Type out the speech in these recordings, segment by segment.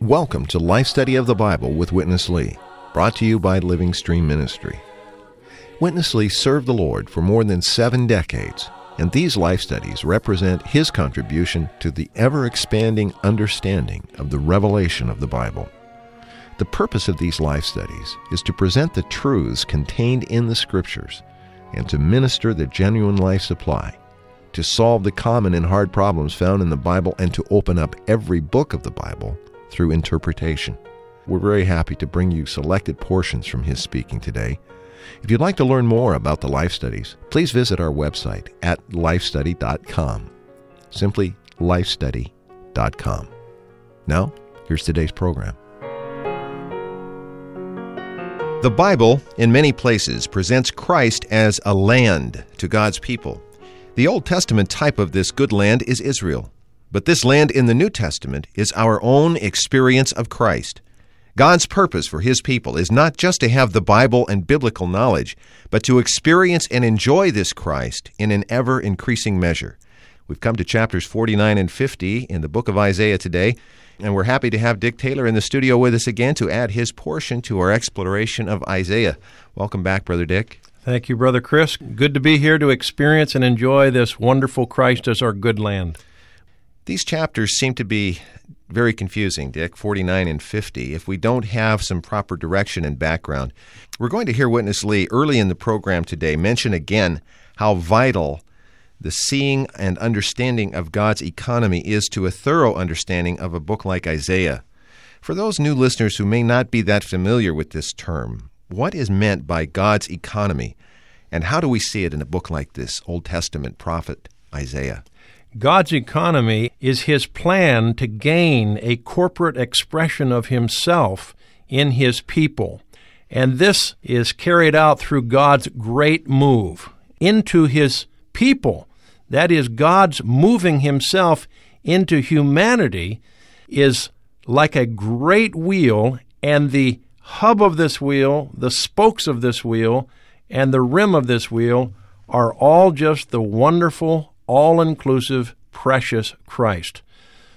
Welcome to Life Study of the Bible with Witness Lee, brought to you by Living Stream Ministry. Witness Lee served the Lord for more than seven decades, and these life studies represent his contribution to the ever expanding understanding of the revelation of the Bible. The purpose of these life studies is to present the truths contained in the Scriptures and to minister the genuine life supply, to solve the common and hard problems found in the Bible, and to open up every book of the Bible through interpretation. We're very happy to bring you selected portions from his speaking today. If you'd like to learn more about the life studies, please visit our website at lifestudy.com. Simply lifestudy.com. Now, here's today's program. The Bible, in many places, presents Christ as a land to God's people. The Old Testament type of this good land is Israel. But this land in the New Testament is our own experience of Christ. God's purpose for His people is not just to have the Bible and biblical knowledge, but to experience and enjoy this Christ in an ever increasing measure. We've come to chapters 49 and 50 in the book of Isaiah today, and we're happy to have Dick Taylor in the studio with us again to add his portion to our exploration of Isaiah. Welcome back, Brother Dick. Thank you, Brother Chris. Good to be here to experience and enjoy this wonderful Christ as our good land. These chapters seem to be very confusing, Dick, 49 and 50, if we don't have some proper direction and background. We're going to hear Witness Lee early in the program today mention again how vital the seeing and understanding of God's economy is to a thorough understanding of a book like Isaiah. For those new listeners who may not be that familiar with this term, what is meant by God's economy, and how do we see it in a book like this, Old Testament prophet Isaiah? God's economy is his plan to gain a corporate expression of himself in his people. And this is carried out through God's great move into his people. That is, God's moving himself into humanity is like a great wheel, and the hub of this wheel, the spokes of this wheel, and the rim of this wheel are all just the wonderful all inclusive, precious Christ.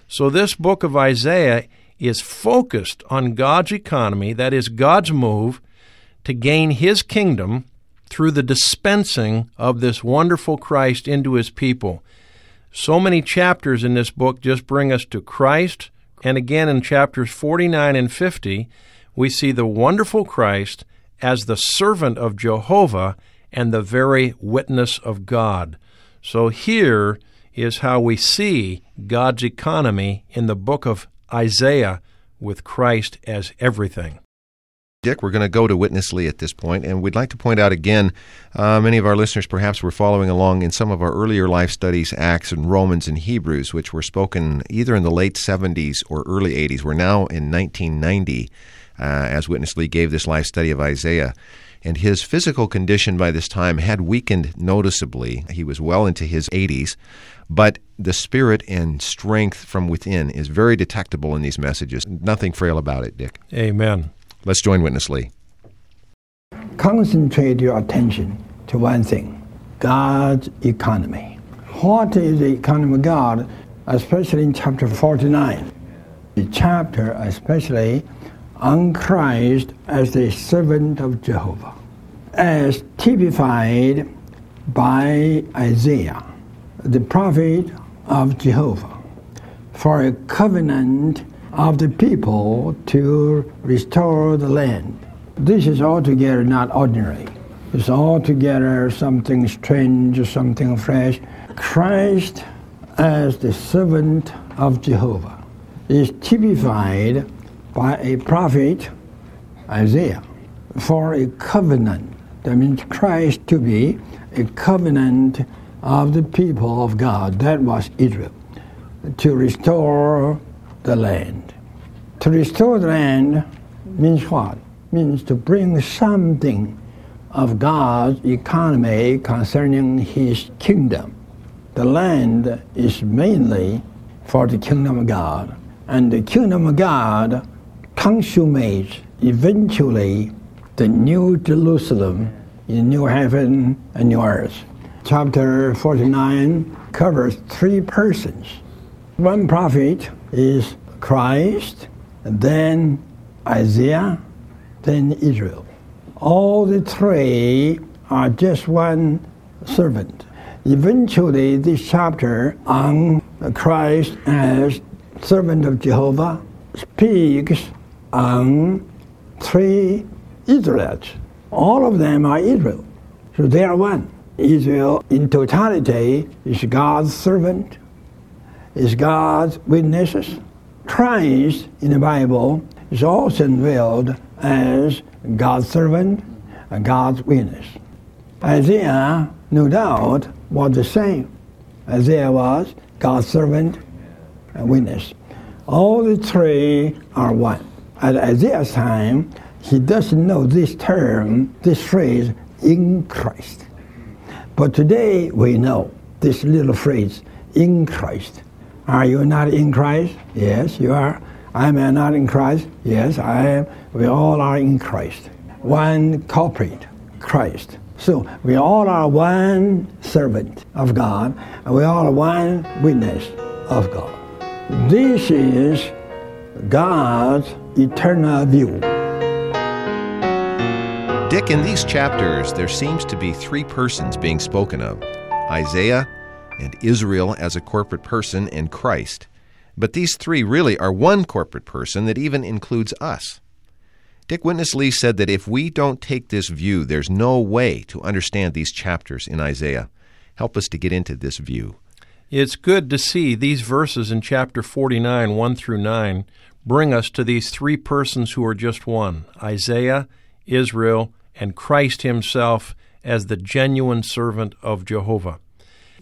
So, this book of Isaiah is focused on God's economy, that is, God's move to gain His kingdom through the dispensing of this wonderful Christ into His people. So many chapters in this book just bring us to Christ, and again in chapters 49 and 50, we see the wonderful Christ as the servant of Jehovah and the very witness of God. So here is how we see God's economy in the book of Isaiah with Christ as everything. Dick, we're going to go to Witness Lee at this point, and we'd like to point out again uh, many of our listeners perhaps were following along in some of our earlier life studies, Acts and Romans and Hebrews, which were spoken either in the late 70s or early 80s. We're now in 1990 uh, as Witness Lee gave this life study of Isaiah and his physical condition by this time had weakened noticeably. He was well into his 80s, but the spirit and strength from within is very detectable in these messages. Nothing frail about it, Dick. Amen. Let's join Witness Lee. Concentrate your attention to one thing God's economy. What is the economy of God, especially in chapter 49? The chapter, especially on Christ as the servant of Jehovah, as typified by Isaiah, the prophet of Jehovah, for a covenant of the people to restore the land. This is altogether not ordinary. It's altogether something strange, something fresh. Christ, as the servant of Jehovah, is typified by a prophet, Isaiah, for a covenant. That means Christ to be a covenant of the people of God. That was Israel. To restore the land. To restore the land means what? Means to bring something of God's economy concerning His kingdom. The land is mainly for the kingdom of God. And the kingdom of God consummate eventually the new Jerusalem in new heaven and new earth. Chapter 49 covers three persons. One prophet is Christ, then Isaiah, then Israel. All the three are just one servant. Eventually, this chapter on Christ as servant of Jehovah speaks on three Israelites. All of them are Israel. So they are one. Israel in totality is God's servant, is God's witnesses. Christ in the Bible is also revealed as God's servant and God's witness. Isaiah, no doubt, was the same. Isaiah was God's servant and witness. All the three are one. At Isaiah's time, he doesn't know this term, this phrase, in Christ. But today we know this little phrase, in Christ. Are you not in Christ? Yes, you are. I am not in Christ. Yes, I am. We all are in Christ. One culprit, Christ. So we all are one servant of God, and we all are one witness of God. This is God's eternal view. Dick, in these chapters, there seems to be three persons being spoken of Isaiah and Israel as a corporate person, and Christ. But these three really are one corporate person that even includes us. Dick Witness Lee said that if we don't take this view, there's no way to understand these chapters in Isaiah. Help us to get into this view. It's good to see these verses in chapter 49, 1 through 9, bring us to these three persons who are just one Isaiah, Israel, and Christ Himself as the genuine servant of Jehovah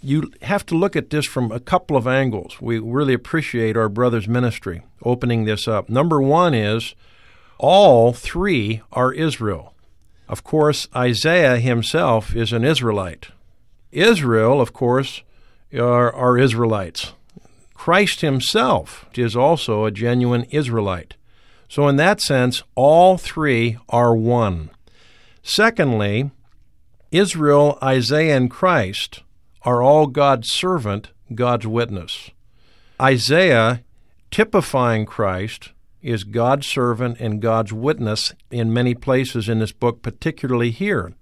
you have to look at this from a couple of angles. We really appreciate our brother's ministry opening this up. Number one is all three are Israel. Of course, Isaiah himself is an Israelite. Israel, of course, are, are Israelites. Christ himself is also a genuine Israelite. So, in that sense, all three are one. Secondly, Israel, Isaiah, and Christ are all God's servant, God's witness. Isaiah, typifying Christ, is God's servant and God's witness in many places in this book, particularly here.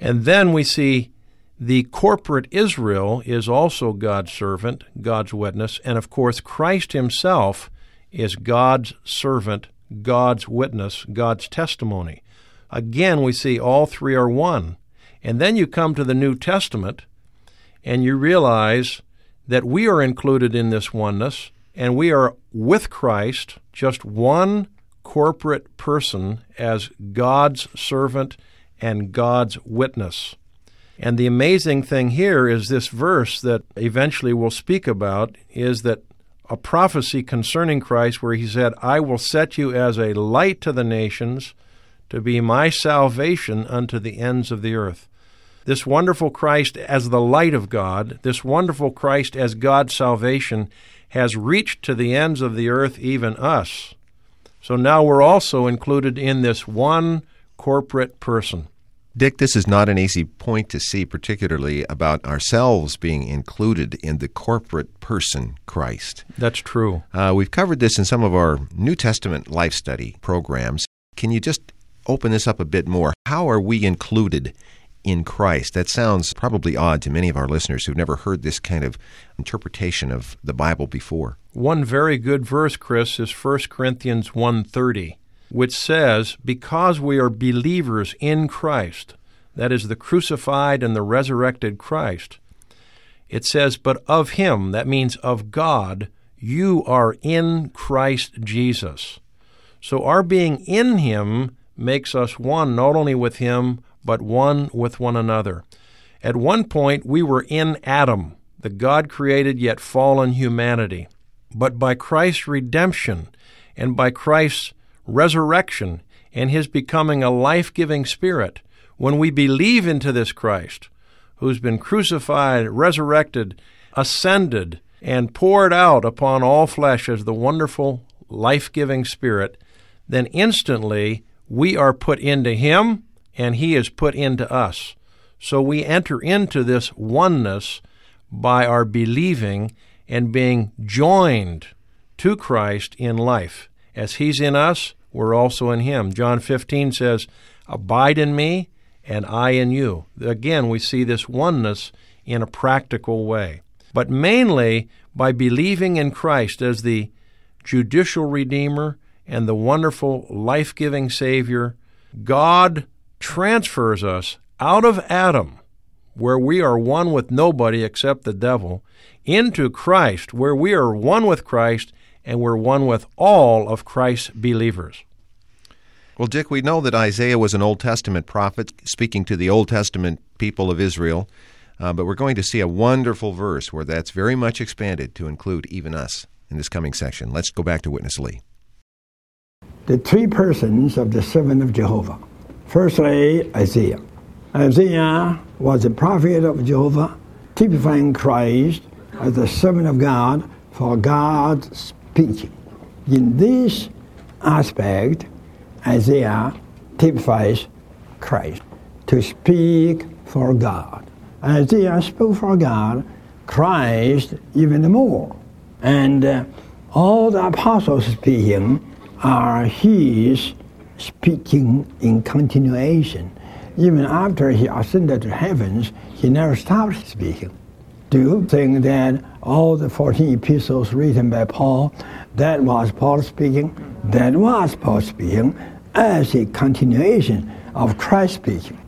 And then we see the corporate Israel is also God's servant, God's witness, and of course, Christ himself is God's servant, God's witness, God's testimony. Again, we see all three are one. And then you come to the New Testament, and you realize that we are included in this oneness and we are with Christ, just one corporate person as God's servant and God's witness. And the amazing thing here is this verse that eventually we'll speak about is that a prophecy concerning Christ where he said, I will set you as a light to the nations to be my salvation unto the ends of the earth this wonderful Christ as the light of God, this wonderful Christ as God's salvation, has reached to the ends of the earth, even us. So now we're also included in this one corporate person. Dick, this is not an easy point to see, particularly about ourselves being included in the corporate person, Christ. That's true. Uh, we've covered this in some of our New Testament life study programs. Can you just open this up a bit more? How are we included in Christ. That sounds probably odd to many of our listeners who've never heard this kind of interpretation of the Bible before. One very good verse, Chris, is 1 Corinthians 1:30, which says, "Because we are believers in Christ, that is the crucified and the resurrected Christ." It says, "But of him, that means of God, you are in Christ Jesus." So our being in him makes us one not only with him but one with one another. At one point, we were in Adam, the God created yet fallen humanity. But by Christ's redemption and by Christ's resurrection and his becoming a life giving spirit, when we believe into this Christ, who's been crucified, resurrected, ascended, and poured out upon all flesh as the wonderful life giving spirit, then instantly we are put into Him and He is put into us. So we enter into this oneness by our believing and being joined to Christ in life. As He's in us, we're also in Him. John 15 says, Abide in me, and I in you. Again, we see this oneness in a practical way. But mainly by believing in Christ as the judicial Redeemer and the wonderful life giving Savior, God transfers us out of Adam, where we are one with nobody except the devil, into Christ, where we are one with Christ and we're one with all of Christ's believers. Well, Dick, we know that Isaiah was an Old Testament prophet speaking to the Old Testament people of Israel, uh, but we're going to see a wonderful verse where that's very much expanded to include even us in this coming section. Let's go back to Witness Lee. The three persons of the servant of Jehovah. Firstly, Isaiah. Isaiah was a prophet of Jehovah, typifying Christ as the servant of God for God's speaking. In this aspect, Isaiah typifies Christ to speak for God. Isaiah spoke for God, Christ even more. And uh, all the apostles speaking are his speaking in continuation. Even after he ascended to heavens, he never stopped speaking. Do you think that all the 14 epistles written by Paul, that was Paul speaking? That was Paul speaking as a continuation of Christ speaking.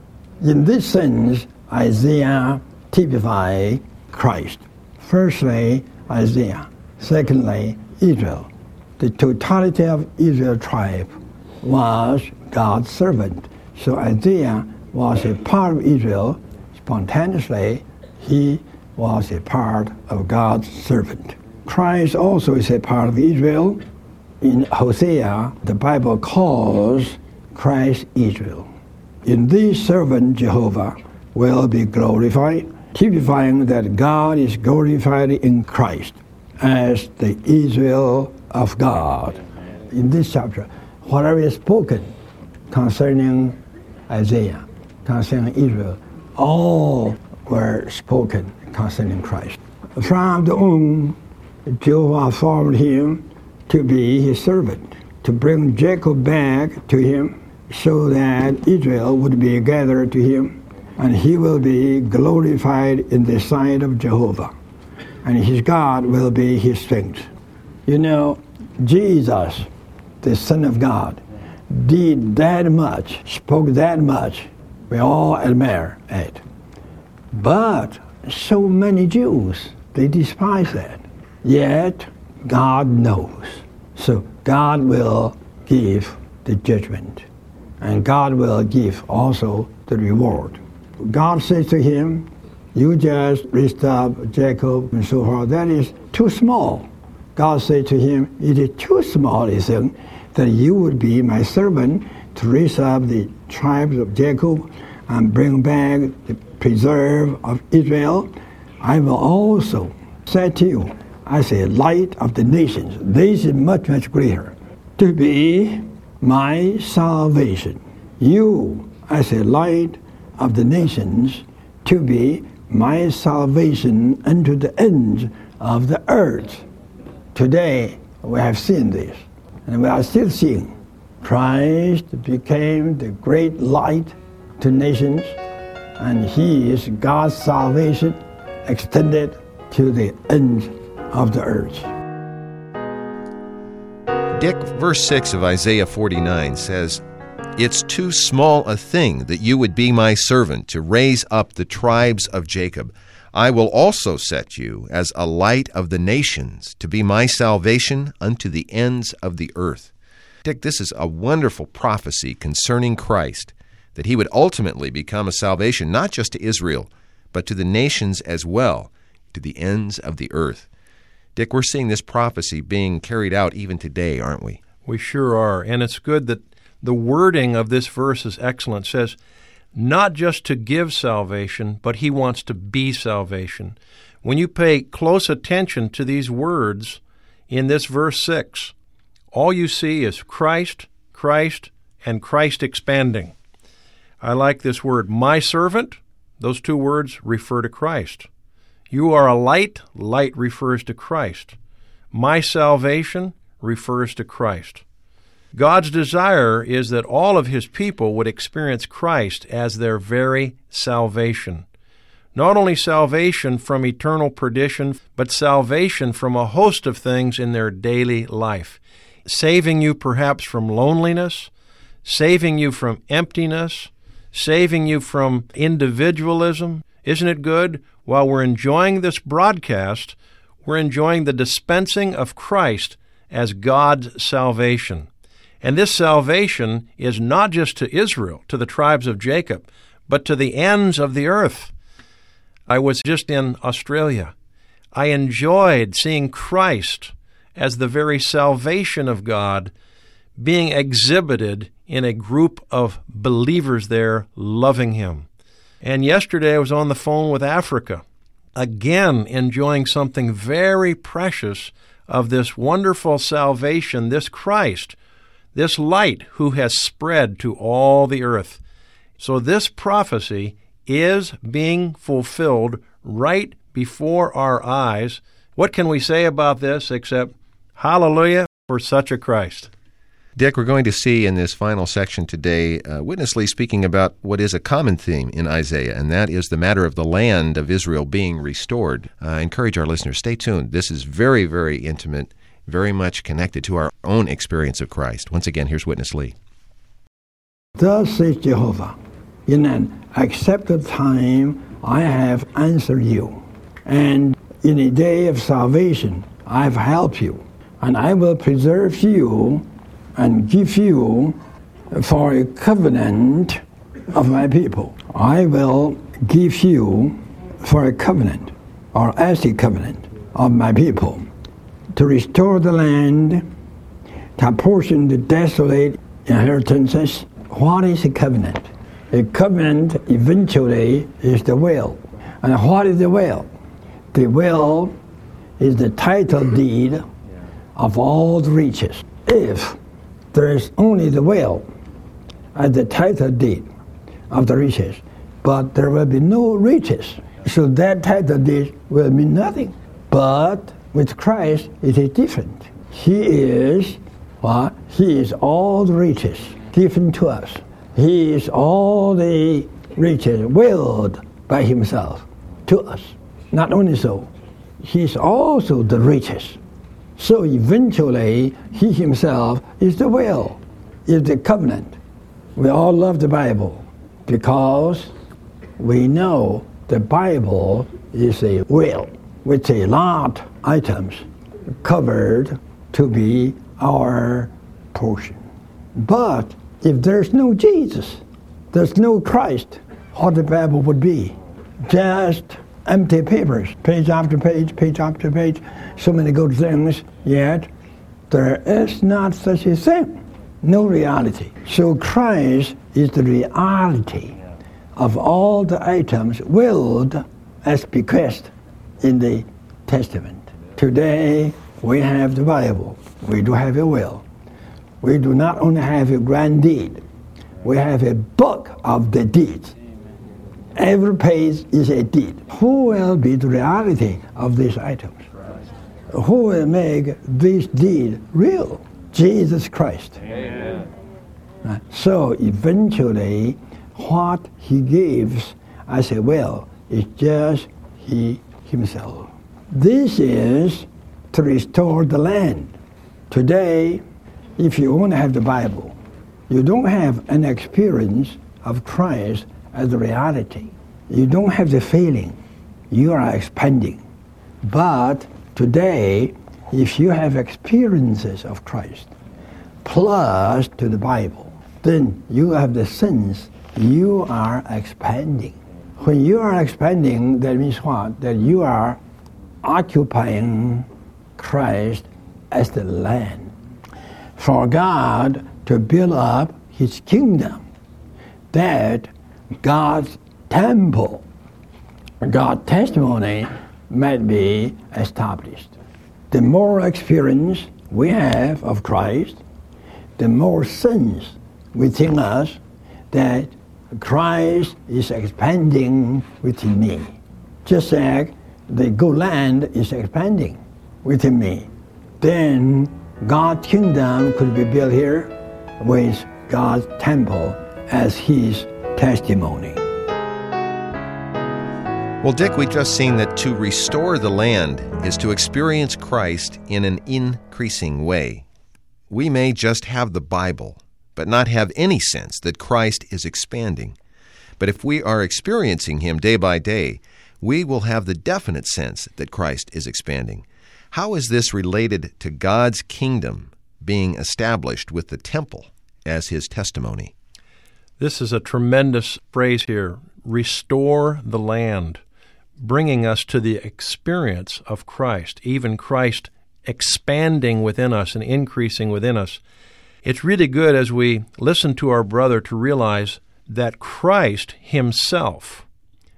In this sense, Isaiah typifies Christ. Firstly, Isaiah. Secondly, Israel. The totality of Israel tribe was God's servant. So Isaiah was a part of Israel. Spontaneously, he was a part of God's servant. Christ also is a part of Israel. In Hosea, the Bible calls Christ Israel. In this servant, Jehovah will be glorified, typifying that God is glorified in Christ as the Israel of God. In this chapter, whatever is spoken concerning Isaiah, concerning Israel, all were spoken concerning Christ. From the womb, Jehovah formed him to be his servant, to bring Jacob back to him so that Israel would be gathered to him, and he will be glorified in the sight of Jehovah, and his God will be his strength. You know, Jesus, the Son of God, did that much, spoke that much. We all admire it. But so many Jews, they despise that. Yet God knows. So God will give the judgment. And God will give also the reward. God says to him, You just raised up Jacob and so forth. That is too small. God said to him, It is too small, listen, that you would be my servant to raise up the tribes of Jacob and bring back the preserve of Israel. I will also say to you, as a light of the nations. This is much, much greater. To be my salvation. You, as a light of the nations, to be my salvation unto the ends of the earth. Today, we have seen this, and we are still seeing. Christ became the great light to nations, and He is God's salvation extended to the ends of the earth. Dick, verse 6 of Isaiah 49 says, It's too small a thing that you would be my servant to raise up the tribes of Jacob. I will also set you as a light of the nations to be my salvation unto the ends of the earth. Dick, this is a wonderful prophecy concerning Christ, that he would ultimately become a salvation not just to Israel, but to the nations as well, to the ends of the earth. Dick, we're seeing this prophecy being carried out even today, aren't we? We sure are. And it's good that the wording of this verse is excellent. It says, not just to give salvation, but he wants to be salvation. When you pay close attention to these words in this verse 6, all you see is Christ Christ, and Christ expanding. I like this word, my servant. Those two words refer to Christ. You are a light, light refers to Christ. My salvation refers to Christ. God's desire is that all of His people would experience Christ as their very salvation. Not only salvation from eternal perdition, but salvation from a host of things in their daily life. Saving you perhaps from loneliness, saving you from emptiness, saving you from individualism. Isn't it good? While we're enjoying this broadcast, we're enjoying the dispensing of Christ as God's salvation. And this salvation is not just to Israel, to the tribes of Jacob, but to the ends of the earth. I was just in Australia. I enjoyed seeing Christ as the very salvation of God being exhibited in a group of believers there loving Him. And yesterday I was on the phone with Africa, again enjoying something very precious of this wonderful salvation, this Christ, this light who has spread to all the earth. So this prophecy is being fulfilled right before our eyes. What can we say about this except hallelujah for such a Christ? Dick, we're going to see in this final section today uh, Witness Lee speaking about what is a common theme in Isaiah, and that is the matter of the land of Israel being restored. Uh, I encourage our listeners, stay tuned. This is very, very intimate, very much connected to our own experience of Christ. Once again, here's Witness Lee. Thus says Jehovah, in an accepted time I have answered you, and in a day of salvation I have helped you, and I will preserve you and give you for a covenant of my people. I will give you for a covenant, or as a covenant of my people, to restore the land, to apportion the desolate inheritances. What is a covenant? A covenant eventually is the will. And what is the will? The will is the title deed of all the riches. If there is only the will as the title deed of the riches, but there will be no riches. So that title deed will mean nothing. But with Christ, it is different. He is what? He is all the riches given to us. He is all the riches willed by himself to us. Not only so, he is also the riches so eventually, he himself is the will, is the covenant. We all love the Bible because we know the Bible is a will with a lot items covered to be our portion. But if there's no Jesus, there's no Christ, what the Bible would be? Just empty papers, page after page, page after page, so many good things, yet there is not such a thing. No reality. So Christ is the reality of all the items willed as bequest in the Testament. Today we have the Bible. We do have a will. We do not only have a grant deed, we have a book of the deeds. Every page is a deed. Who will be the reality of these items? Who will make this deed real? Jesus Christ. Amen. Uh, so eventually, what he gives as a will is just he himself. This is to restore the land. Today, if you only have the Bible, you don't have an experience of Christ as a reality. You don't have the feeling. You are expanding. But today, if you have experiences of Christ, plus to the Bible, then you have the sense you are expanding. When you are expanding, that means what? That you are occupying Christ as the land. For God to build up his kingdom, that God's temple, God's testimony might be established. The more experience we have of Christ, the more sense within us that Christ is expanding within me. Just like the good land is expanding within me. Then God's kingdom could be built here with God's temple as his testimony. Well, Dick, we've just seen that to restore the land is to experience Christ in an increasing way. We may just have the Bible, but not have any sense that Christ is expanding. But if we are experiencing Him day by day, we will have the definite sense that Christ is expanding. How is this related to God's kingdom being established with the temple as His testimony? This is a tremendous phrase here restore the land, bringing us to the experience of Christ, even Christ expanding within us and increasing within us. It's really good as we listen to our brother to realize that Christ Himself,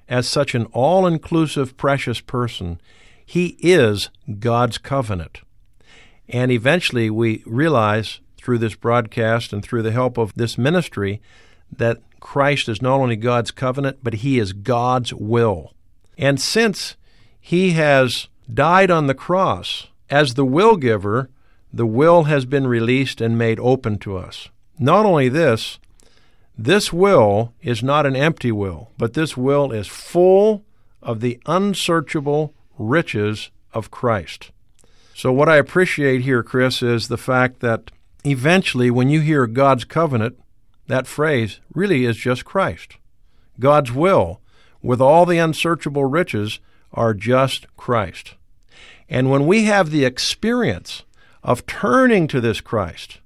as such an all inclusive, precious person, He is God's covenant. And eventually we realize through this broadcast and through the help of this ministry that Christ is not only God's covenant, but He is God's will. And since He has died on the cross as the will giver, the will has been released and made open to us. Not only this, this will is not an empty will, but this will is full of the unsearchable riches of Christ. So, what I appreciate here, Chris, is the fact that eventually, when you hear God's covenant, that phrase really is just Christ. God's will, with all the unsearchable riches, are just Christ. And when we have the experience of turning to this Christ,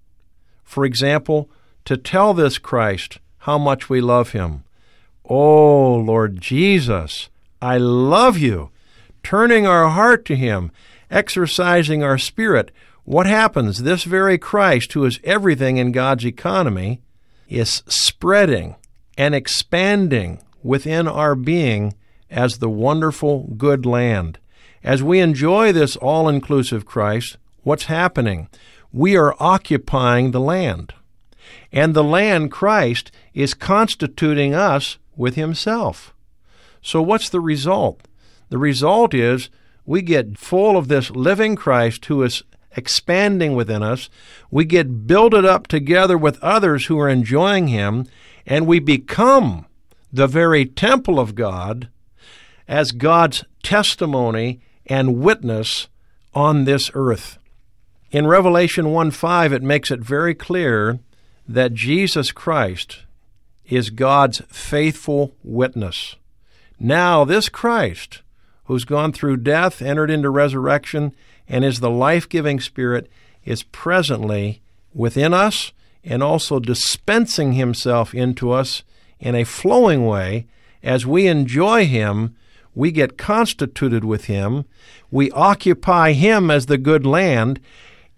for example, to tell this Christ how much we love him. Oh, Lord Jesus, I love you. Turning our heart to him, exercising our spirit. What happens? This very Christ, who is everything in God's economy, is spreading and expanding within our being as the wonderful good land. As we enjoy this all inclusive Christ, what's happening? We are occupying the land. And the land, Christ, is constituting us with Himself. So, what's the result? The result is we get full of this living Christ who is expanding within us. We get builded up together with others who are enjoying Him, and we become the very temple of God as God's testimony and witness on this earth. In Revelation 1 5, it makes it very clear that Jesus Christ is God's faithful witness. Now, this Christ, who's gone through death, entered into resurrection, and is the life giving Spirit, is presently within us and also dispensing himself into us in a flowing way. As we enjoy him, we get constituted with him, we occupy him as the good land,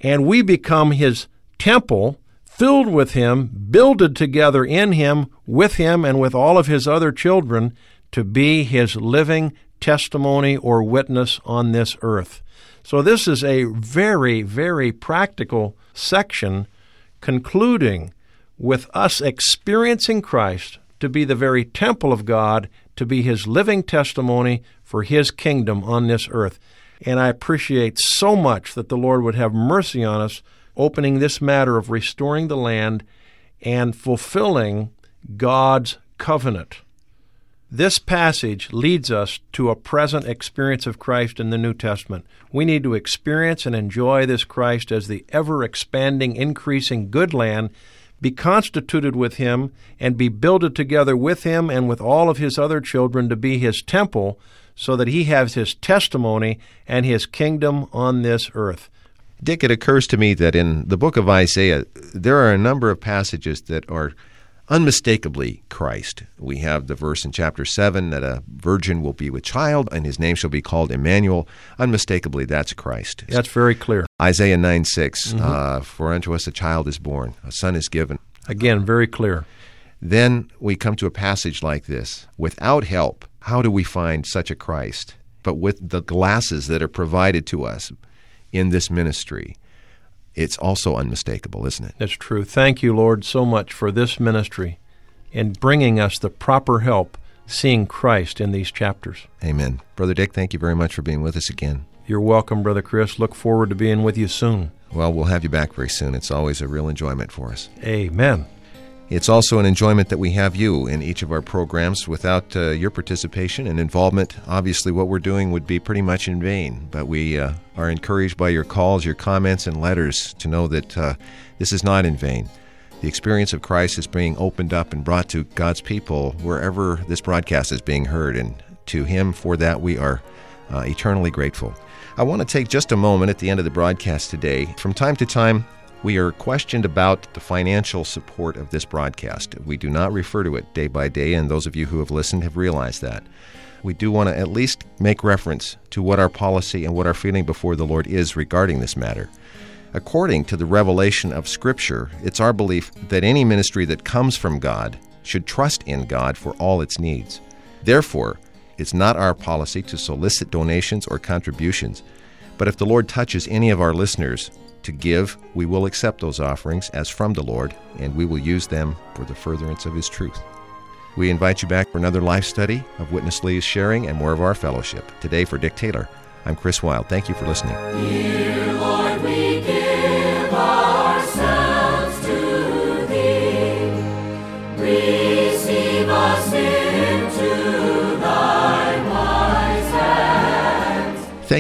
and we become his temple filled with him, builded together in him, with him, and with all of his other children to be his living testimony or witness on this earth. So, this is a very, very practical section concluding with us experiencing Christ to be the very temple of God, to be his living testimony for his kingdom on this earth. And I appreciate so much that the Lord would have mercy on us opening this matter of restoring the land and fulfilling God's covenant. This passage leads us to a present experience of Christ in the New Testament. We need to experience and enjoy this Christ as the ever expanding, increasing good land, be constituted with Him, and be builded together with Him and with all of His other children to be His temple, so that He has His testimony and His kingdom on this earth. Dick, it occurs to me that in the book of Isaiah, there are a number of passages that are unmistakably Christ. We have the verse in chapter 7 that a virgin will be with child and his name shall be called Emmanuel. Unmistakably, that's Christ. That's very clear. Isaiah 9 6, mm-hmm. uh, for unto us a child is born, a son is given. Again, very clear. Then we come to a passage like this without help, how do we find such a Christ? But with the glasses that are provided to us in this ministry. it's also unmistakable, isn't it? That's true. Thank you, Lord, so much for this ministry and bringing us the proper help seeing Christ in these chapters. Amen. Brother Dick, thank you very much for being with us again. You're welcome, Brother Chris. Look forward to being with you soon. Well, we'll have you back very soon. It's always a real enjoyment for us. Amen. It's also an enjoyment that we have you in each of our programs. Without uh, your participation and involvement, obviously what we're doing would be pretty much in vain. But we uh, are encouraged by your calls, your comments, and letters to know that uh, this is not in vain. The experience of Christ is being opened up and brought to God's people wherever this broadcast is being heard, and to Him for that we are uh, eternally grateful. I want to take just a moment at the end of the broadcast today. From time to time, we are questioned about the financial support of this broadcast. We do not refer to it day by day, and those of you who have listened have realized that. We do want to at least make reference to what our policy and what our feeling before the Lord is regarding this matter. According to the revelation of Scripture, it's our belief that any ministry that comes from God should trust in God for all its needs. Therefore, it's not our policy to solicit donations or contributions, but if the Lord touches any of our listeners to give, we will accept those offerings as from the Lord, and we will use them for the furtherance of His truth. We invite you back for another life study of Witness Lee's sharing and more of our fellowship. Today, for Dick Taylor, I'm Chris Wild. Thank you for listening.